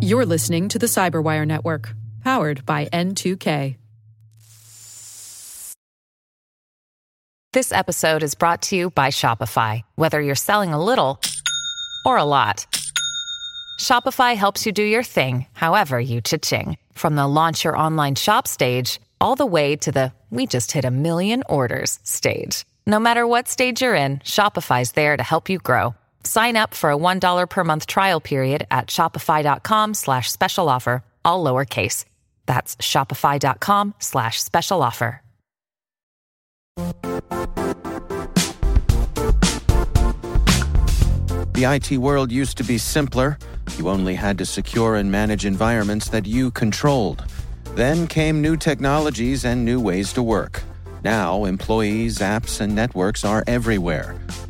You're listening to the Cyberwire Network, powered by N2K. This episode is brought to you by Shopify. Whether you're selling a little or a lot, Shopify helps you do your thing, however you cha-ching. From the launch your online shop stage, all the way to the we just hit a million orders stage. No matter what stage you're in, Shopify's there to help you grow. Sign up for a $1 per month trial period at shopify.com slash special offer, all lowercase. That's shopify.com slash special offer. The IT world used to be simpler. You only had to secure and manage environments that you controlled. Then came new technologies and new ways to work. Now, employees, apps, and networks are everywhere.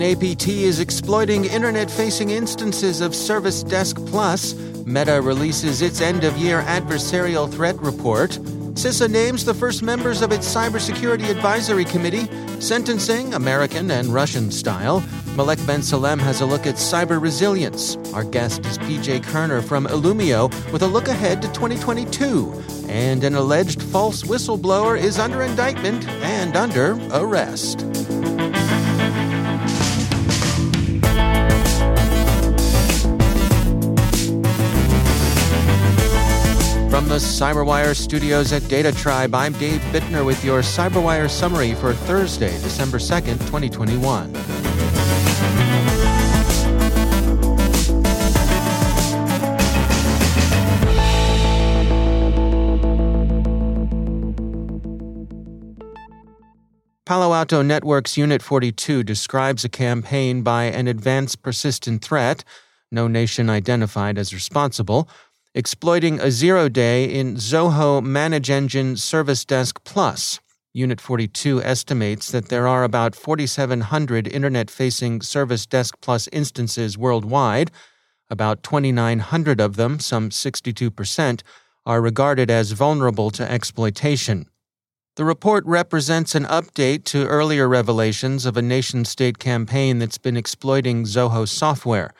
An APT is exploiting internet facing instances of ServiceDesk Plus. Meta releases its end of year adversarial threat report. CISA names the first members of its Cybersecurity Advisory Committee, sentencing American and Russian style. Malek Ben Salem has a look at cyber resilience. Our guest is PJ Kirner from Illumio with a look ahead to 2022. And an alleged false whistleblower is under indictment and under arrest. The CyberWire studios at Data Tribe, I'm Dave Bittner with your CyberWire summary for Thursday, December 2nd, 2021. Palo Alto Network's Unit 42 describes a campaign by an advanced persistent threat, no nation identified as responsible, exploiting a zero day in Zoho Manage Engine ServiceDesk Plus. Unit 42 estimates that there are about 4,700 internet facing ServiceDesk Plus instances worldwide. About 2,900 of them, some 62%, are regarded as vulnerable to exploitation. The report represents an update to earlier revelations of a nation state campaign that's been exploiting Zoho software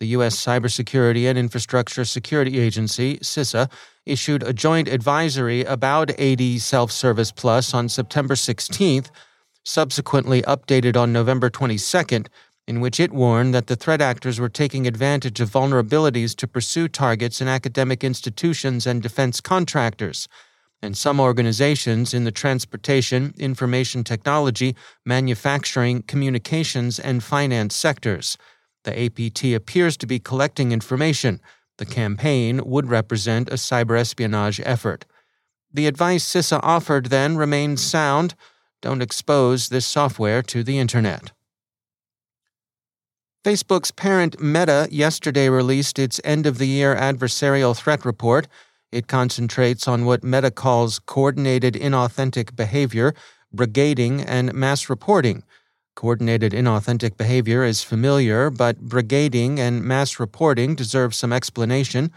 the U.S. Cybersecurity and Infrastructure Security Agency, CISA, issued a joint advisory about AD Self Service Plus on September 16th, subsequently updated on November 22nd, in which it warned that the threat actors were taking advantage of vulnerabilities to pursue targets in academic institutions and defense contractors, and some organizations in the transportation, information technology, manufacturing, communications, and finance sectors. The APT appears to be collecting information. The campaign would represent a cyber espionage effort. The advice CISA offered then remains sound don't expose this software to the Internet. Facebook's parent Meta yesterday released its end of the year adversarial threat report. It concentrates on what Meta calls coordinated inauthentic behavior, brigading, and mass reporting. Coordinated inauthentic behavior is familiar, but brigading and mass reporting deserve some explanation.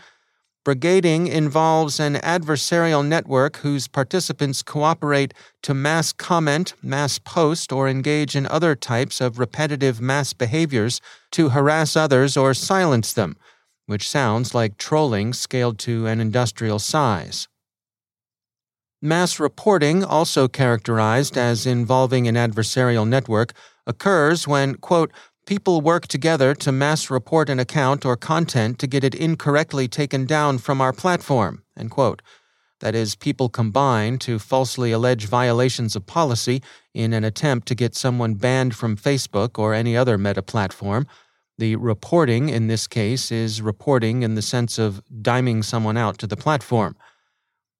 Brigading involves an adversarial network whose participants cooperate to mass comment, mass post, or engage in other types of repetitive mass behaviors to harass others or silence them, which sounds like trolling scaled to an industrial size. Mass reporting, also characterized as involving an adversarial network, occurs when, quote, people work together to mass report an account or content to get it incorrectly taken down from our platform, end quote. That is, people combine to falsely allege violations of policy in an attempt to get someone banned from Facebook or any other meta platform. The reporting in this case is reporting in the sense of diming someone out to the platform.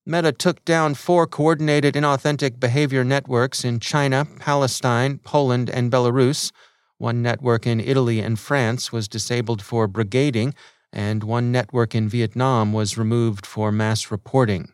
Meta took down four coordinated inauthentic behavior networks in China, Palestine, Poland, and Belarus. One network in Italy and France was disabled for brigading, and one network in Vietnam was removed for mass reporting.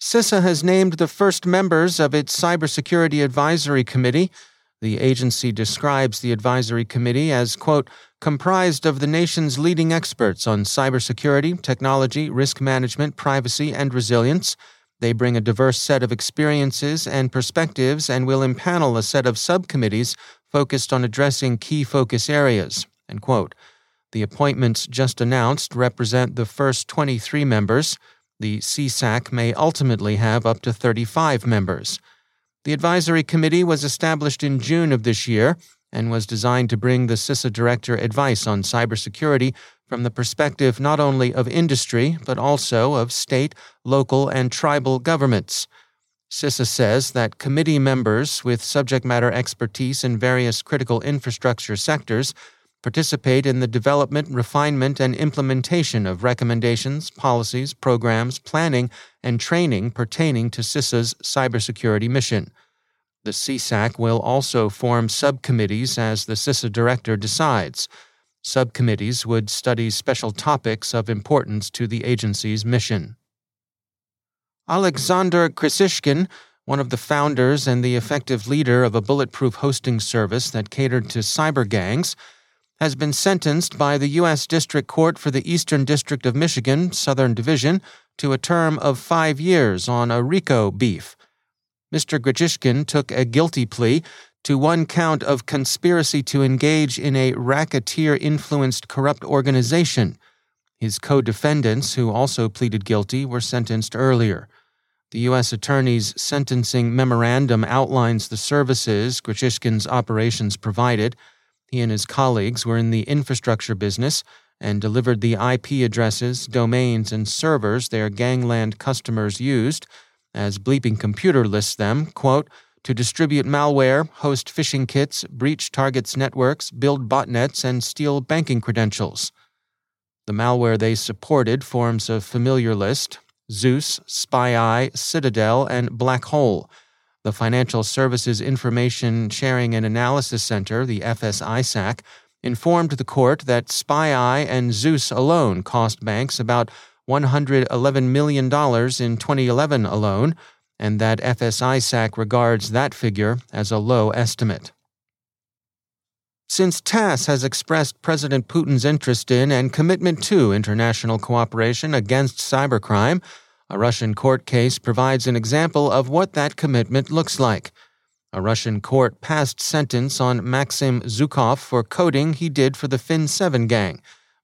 CISA has named the first members of its Cybersecurity Advisory Committee. The agency describes the advisory committee as, quote, comprised of the nation's leading experts on cybersecurity, technology, risk management, privacy, and resilience. They bring a diverse set of experiences and perspectives and will impanel a set of subcommittees focused on addressing key focus areas. The appointments just announced represent the first 23 members. The CSAC may ultimately have up to 35 members. The advisory committee was established in June of this year and was designed to bring the CISA director advice on cybersecurity from the perspective not only of industry, but also of state, local, and tribal governments. CISA says that committee members with subject matter expertise in various critical infrastructure sectors participate in the development, refinement, and implementation of recommendations, policies, programs, planning, and training pertaining to CISA's cybersecurity mission. The CSAC will also form subcommittees as the CISA director decides. Subcommittees would study special topics of importance to the agency's mission. Alexander Grichishkin, one of the founders and the effective leader of a bulletproof hosting service that catered to cyber gangs, has been sentenced by the U.S. District Court for the Eastern District of Michigan, Southern Division, to a term of five years on a RICO beef. Mr. Grichishkin took a guilty plea to one count of conspiracy to engage in a racketeer influenced corrupt organization. His co defendants, who also pleaded guilty, were sentenced earlier. The U.S. Attorney's sentencing memorandum outlines the services Grichishkin's operations provided. He and his colleagues were in the infrastructure business and delivered the IP addresses, domains, and servers their gangland customers used as Bleeping Computer lists them, quote, to distribute malware, host phishing kits, breach targets networks, build botnets, and steal banking credentials. The malware they supported forms a familiar list Zeus, SpyEye, Citadel, and Black Hole. The Financial Services Information Sharing and Analysis Center, the FSISAC, informed the court that SpyEye and Zeus alone cost banks about $111 million in 2011 alone, and that FSISAC regards that figure as a low estimate. Since TASS has expressed President Putin's interest in and commitment to international cooperation against cybercrime, a Russian court case provides an example of what that commitment looks like. A Russian court passed sentence on Maxim Zhukov for coding he did for the FIN7 gang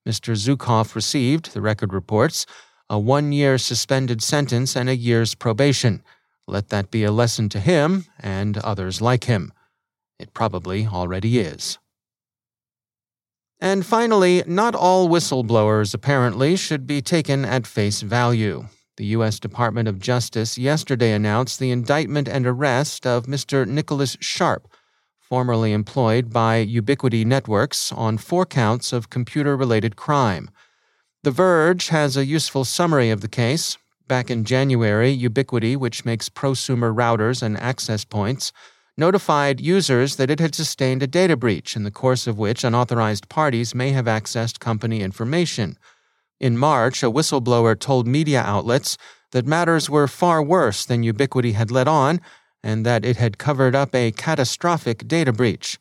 Mr. Zhukov received, the record reports, a one year suspended sentence and a year's probation. Let that be a lesson to him and others like him. It probably already is. And finally, not all whistleblowers apparently should be taken at face value. The U.S. Department of Justice yesterday announced the indictment and arrest of Mr. Nicholas Sharp, formerly employed by Ubiquiti Networks, on four counts of computer related crime. The Verge has a useful summary of the case. Back in January, Ubiquiti, which makes prosumer routers and access points, notified users that it had sustained a data breach in the course of which unauthorized parties may have accessed company information. In March, a whistleblower told media outlets that matters were far worse than Ubiquiti had let on and that it had covered up a catastrophic data breach.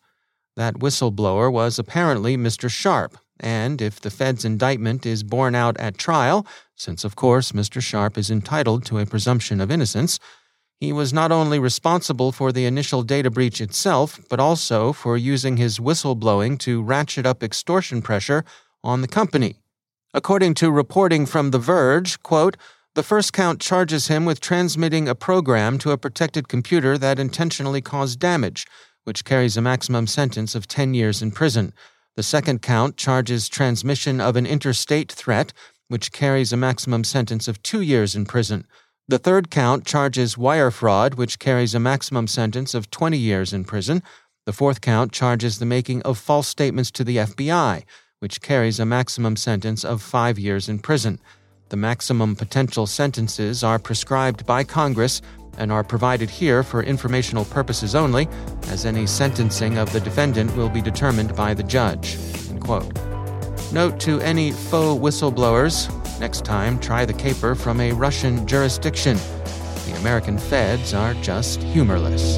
That whistleblower was apparently Mr. Sharp, and if the Fed's indictment is borne out at trial, since of course Mr. Sharp is entitled to a presumption of innocence, he was not only responsible for the initial data breach itself, but also for using his whistleblowing to ratchet up extortion pressure on the company. According to reporting from The Verge, quote, the first count charges him with transmitting a program to a protected computer that intentionally caused damage, which carries a maximum sentence of 10 years in prison. The second count charges transmission of an interstate threat, which carries a maximum sentence of two years in prison. The third count charges wire fraud, which carries a maximum sentence of 20 years in prison. The fourth count charges the making of false statements to the FBI, which carries a maximum sentence of five years in prison. The maximum potential sentences are prescribed by Congress and are provided here for informational purposes only, as any sentencing of the defendant will be determined by the judge. Note to any faux whistleblowers next time try the caper from a Russian jurisdiction. The American feds are just humorless.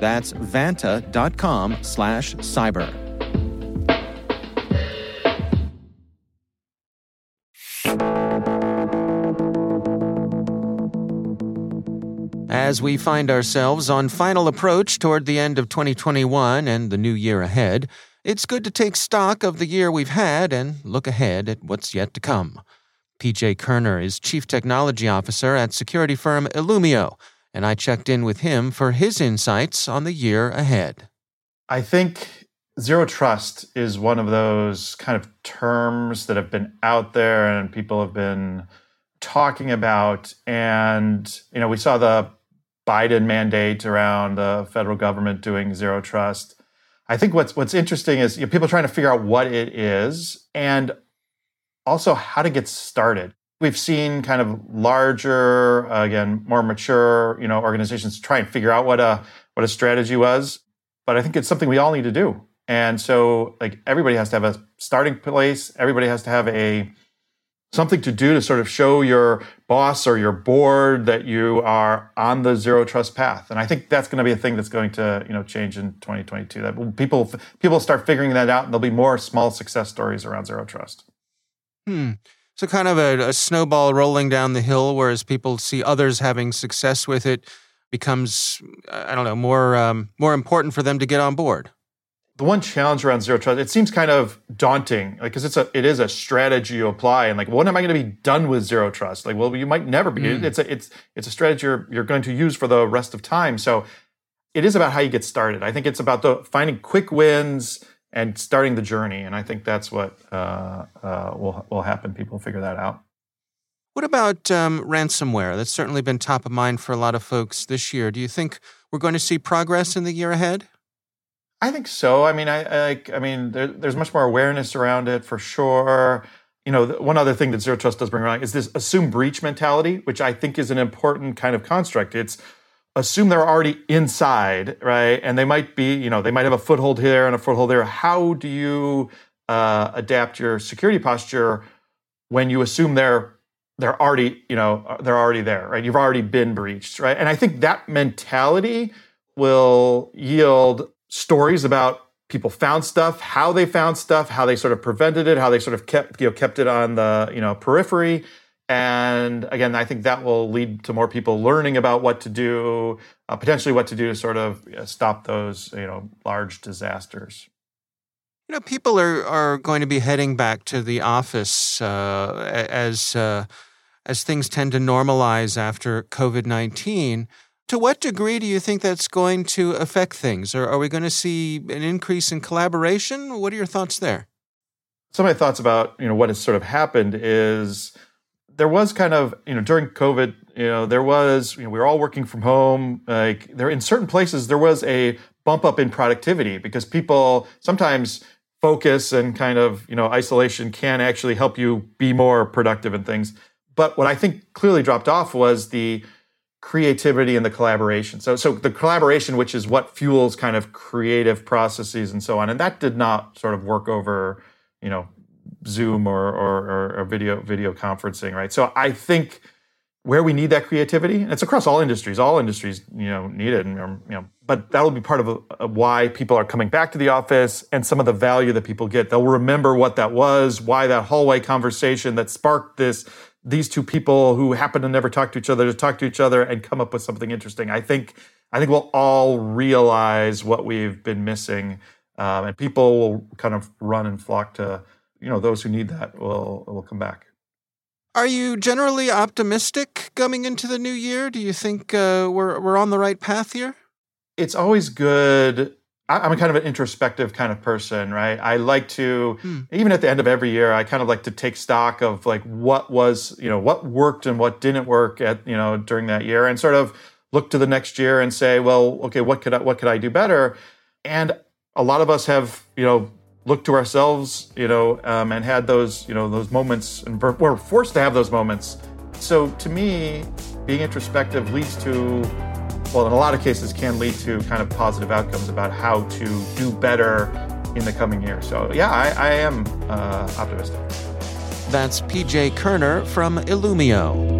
That's vanta.com slash cyber. As we find ourselves on final approach toward the end of 2021 and the new year ahead, it's good to take stock of the year we've had and look ahead at what's yet to come. PJ Kirner is Chief Technology Officer at security firm Illumio and I checked in with him for his insights on the year ahead. I think zero trust is one of those kind of terms that have been out there and people have been talking about. And, you know, we saw the Biden mandate around the federal government doing zero trust. I think what's what's interesting is you know, people trying to figure out what it is and also how to get started. We've seen kind of larger, uh, again, more mature, you know, organizations try and figure out what a what a strategy was. But I think it's something we all need to do. And so, like, everybody has to have a starting place. Everybody has to have a something to do to sort of show your boss or your board that you are on the zero trust path. And I think that's going to be a thing that's going to, you know, change in 2022. That people people start figuring that out, and there'll be more small success stories around zero trust. Hmm. So, kind of a, a, snowball rolling down the hill, whereas people see others having success with it, becomes I don't know more um, more important for them to get on board. The one challenge around zero trust, it seems kind of daunting, like because it's a it is a strategy you apply, and like when am I going to be done with zero trust? Like, well, you might never be. Mm. It's a it's it's a strategy you're you're going to use for the rest of time. So, it is about how you get started. I think it's about the finding quick wins and starting the journey. And I think that's what uh, uh, will will happen. People figure that out. What about um, ransomware? That's certainly been top of mind for a lot of folks this year. Do you think we're going to see progress in the year ahead? I think so. I mean, I, I, I mean, there, there's much more awareness around it for sure. You know, one other thing that zero trust does bring around is this assume breach mentality, which I think is an important kind of construct. It's assume they're already inside, right? And they might be, you know, they might have a foothold here and a foothold there. How do you uh, adapt your security posture when you assume they're they're already, you know, they're already there, right? You've already been breached, right? And I think that mentality will yield stories about people found stuff, how they found stuff, how they sort of prevented it, how they sort of kept, you know, kept it on the, you know, periphery and again, I think that will lead to more people learning about what to do, uh, potentially what to do to sort of stop those, you know, large disasters. You know, people are, are going to be heading back to the office uh, as uh, as things tend to normalize after COVID nineteen. To what degree do you think that's going to affect things? Or are we going to see an increase in collaboration? What are your thoughts there? Some of my thoughts about you know what has sort of happened is there was kind of you know during COVID, you know, there was you know we were all working from home. Like there in certain places, there was a bump up in productivity because people sometimes focus and kind of you know isolation can actually help you be more productive in things. But what I think clearly dropped off was the creativity and the collaboration. So so the collaboration, which is what fuels kind of creative processes and so on, and that did not sort of work over you know Zoom or or, or video video conferencing, right? So I think where we need that creativity, and it's across all industries. All industries, you know, need it, and you know, but that'll be part of a, a why people are coming back to the office and some of the value that people get. They'll remember what that was, why that hallway conversation that sparked this these two people who happen to never talk to each other to talk to each other and come up with something interesting. I think I think we'll all realize what we've been missing, um, and people will kind of run and flock to you know those who need that will will come back. Are you generally optimistic coming into the new year? Do you think uh, we're we're on the right path here? It's always good. I'm a kind of an introspective kind of person, right? I like to, hmm. even at the end of every year, I kind of like to take stock of like what was, you know, what worked and what didn't work at, you know, during that year, and sort of look to the next year and say, well, okay, what could I, what could I do better? And a lot of us have, you know, looked to ourselves, you know, um, and had those, you know, those moments, and we're forced to have those moments. So to me, being introspective leads to, well, in a lot of cases, can lead to kind of positive outcomes about how to do better in the coming year. So yeah, I, I am uh, optimistic. That's PJ Kirner from Illumio.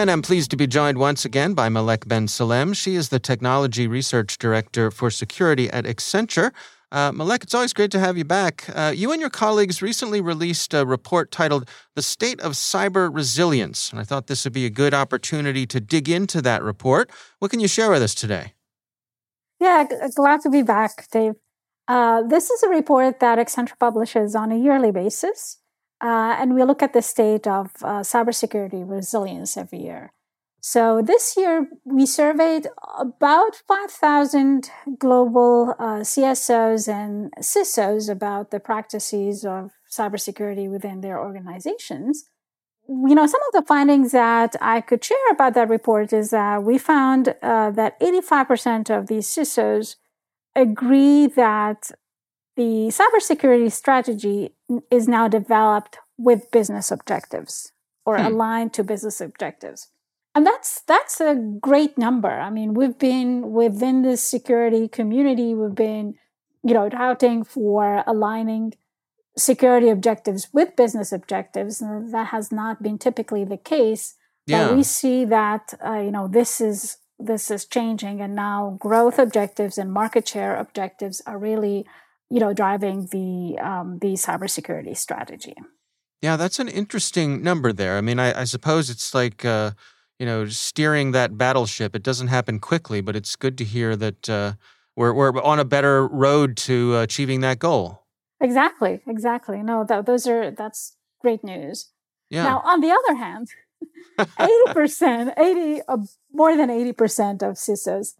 And I'm pleased to be joined once again by Malek Ben Salem. She is the Technology Research Director for Security at Accenture. Uh, Malek, it's always great to have you back. Uh, you and your colleagues recently released a report titled The State of Cyber Resilience, and I thought this would be a good opportunity to dig into that report. What can you share with us today? Yeah, glad to be back, Dave. Uh, this is a report that Accenture publishes on a yearly basis. Uh, and we look at the state of uh, cybersecurity resilience every year. So this year we surveyed about 5,000 global uh, CSOs and CISOs about the practices of cybersecurity within their organizations. You know, some of the findings that I could share about that report is that we found uh, that 85% of these CISOs agree that the cybersecurity strategy is now developed with business objectives or hmm. aligned to business objectives. And that's that's a great number. I mean, we've been within the security community, we've been, you know, touting for aligning security objectives with business objectives. And that has not been typically the case. Yeah. But we see that uh, you know this is this is changing, and now growth objectives and market share objectives are really you know, driving the um, the cybersecurity strategy. Yeah, that's an interesting number there. I mean, I, I suppose it's like uh, you know steering that battleship. It doesn't happen quickly, but it's good to hear that uh, we're we're on a better road to achieving that goal. Exactly, exactly. No, that, those are that's great news. Yeah. Now, on the other hand, eighty percent, eighty uh, more than eighty percent of CISOs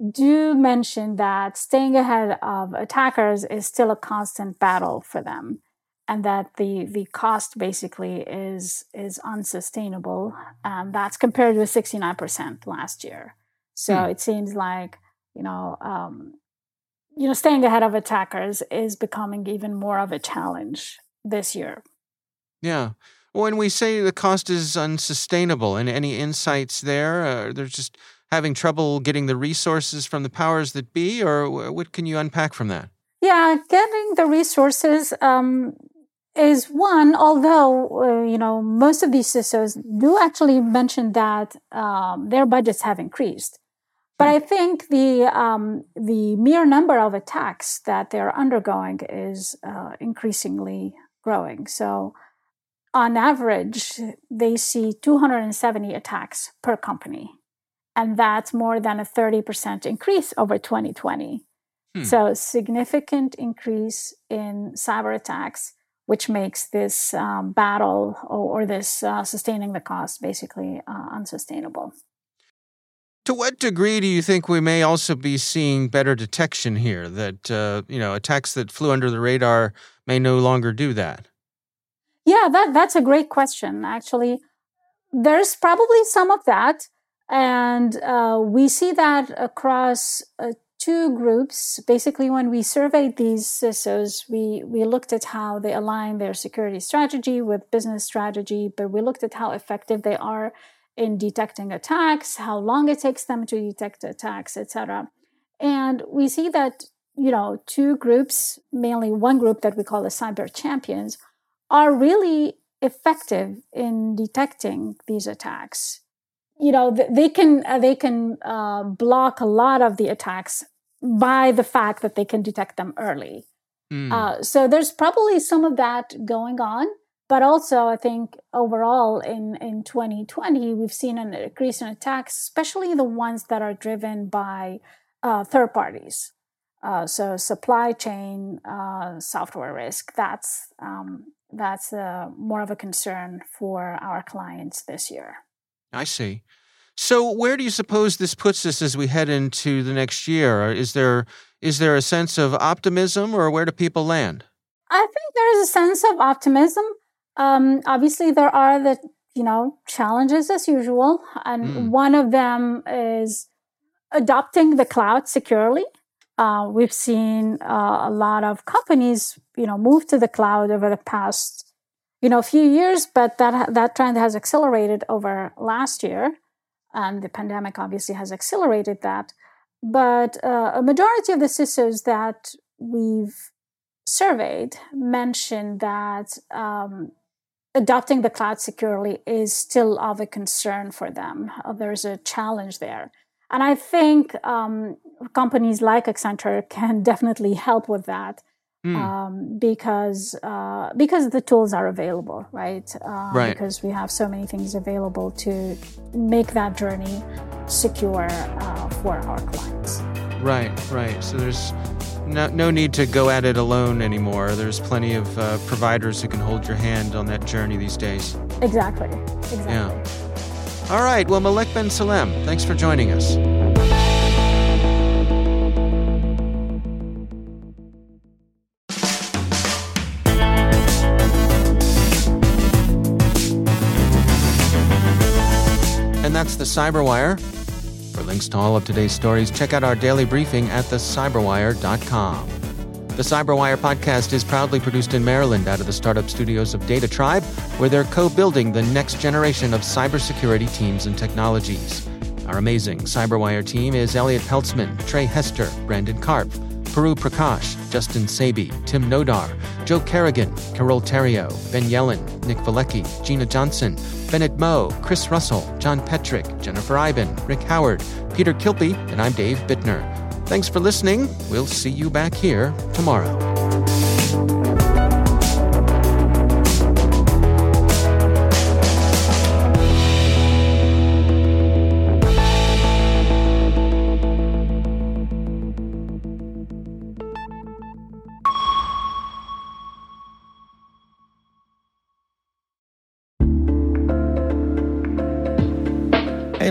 do mention that staying ahead of attackers is still a constant battle for them. and that the the cost basically is is unsustainable. Um, that's compared with 69% last year. So hmm. it seems like you know um, you know staying ahead of attackers is becoming even more of a challenge this year. Yeah. When we say the cost is unsustainable, and any insights there? Uh, they're just having trouble getting the resources from the powers that be, or what can you unpack from that? Yeah, getting the resources um, is one. Although uh, you know most of these CISOs do actually mention that um, their budgets have increased, but hmm. I think the um, the mere number of attacks that they're undergoing is uh, increasingly growing. So on average, they see 270 attacks per company. And that's more than a 30% increase over 2020. Hmm. So, significant increase in cyber attacks, which makes this um, battle or, or this uh, sustaining the cost basically uh, unsustainable. To what degree do you think we may also be seeing better detection here? That uh, you know attacks that flew under the radar may no longer do that. Yeah, that that's a great question. Actually, there's probably some of that, and uh, we see that across uh, two groups. Basically, when we surveyed these CISOs, we we looked at how they align their security strategy with business strategy, but we looked at how effective they are in detecting attacks, how long it takes them to detect attacks, etc. And we see that you know two groups, mainly one group that we call the cyber champions are really effective in detecting these attacks. You know, they can uh, they can uh, block a lot of the attacks by the fact that they can detect them early. Mm. Uh, so there's probably some of that going on, but also I think overall in in 2020 we've seen an increase in attacks, especially the ones that are driven by uh, third parties. Uh, so supply chain uh, software risk that's um, that's uh, more of a concern for our clients this year. I see. So, where do you suppose this puts us as we head into the next year? Is there is there a sense of optimism, or where do people land? I think there is a sense of optimism. Um, obviously, there are the you know challenges as usual, and mm. one of them is adopting the cloud securely. Uh, we've seen uh, a lot of companies, you know, move to the cloud over the past, you know, a few years, but that that trend has accelerated over last year, and the pandemic obviously has accelerated that. But uh, a majority of the CISOs that we've surveyed mentioned that um, adopting the cloud securely is still of a concern for them. Uh, there's a challenge there. And I think um, companies like Accenture can definitely help with that. Mm. Um, because uh, because the tools are available, right? Uh, right? Because we have so many things available to make that journey secure uh, for our clients. Right, right. So there's no, no need to go at it alone anymore. There's plenty of uh, providers who can hold your hand on that journey these days. Exactly. Exactly. Yeah. All right. Well, Malek Ben Salem, thanks for joining us. Cyberwire. For links to all of today's stories, check out our daily briefing at thecyberwire.com. The Cyberwire podcast is proudly produced in Maryland out of the startup studios of Data Tribe, where they're co building the next generation of cybersecurity teams and technologies. Our amazing Cyberwire team is Elliot Peltzman, Trey Hester, Brandon Karp, Puru Prakash, Justin Sabie, Tim Nodar, Joe Carrigan, Carole Theriault, Ben Yelin, Nick Veliky, Gina Johnson, Bennett Moe, Chris Russell, John Petrick, Jennifer Eiben, Rick Howard, Peter Kilpe, and I'm Dave Bittner. Thanks for listening. We'll see you back here tomorrow.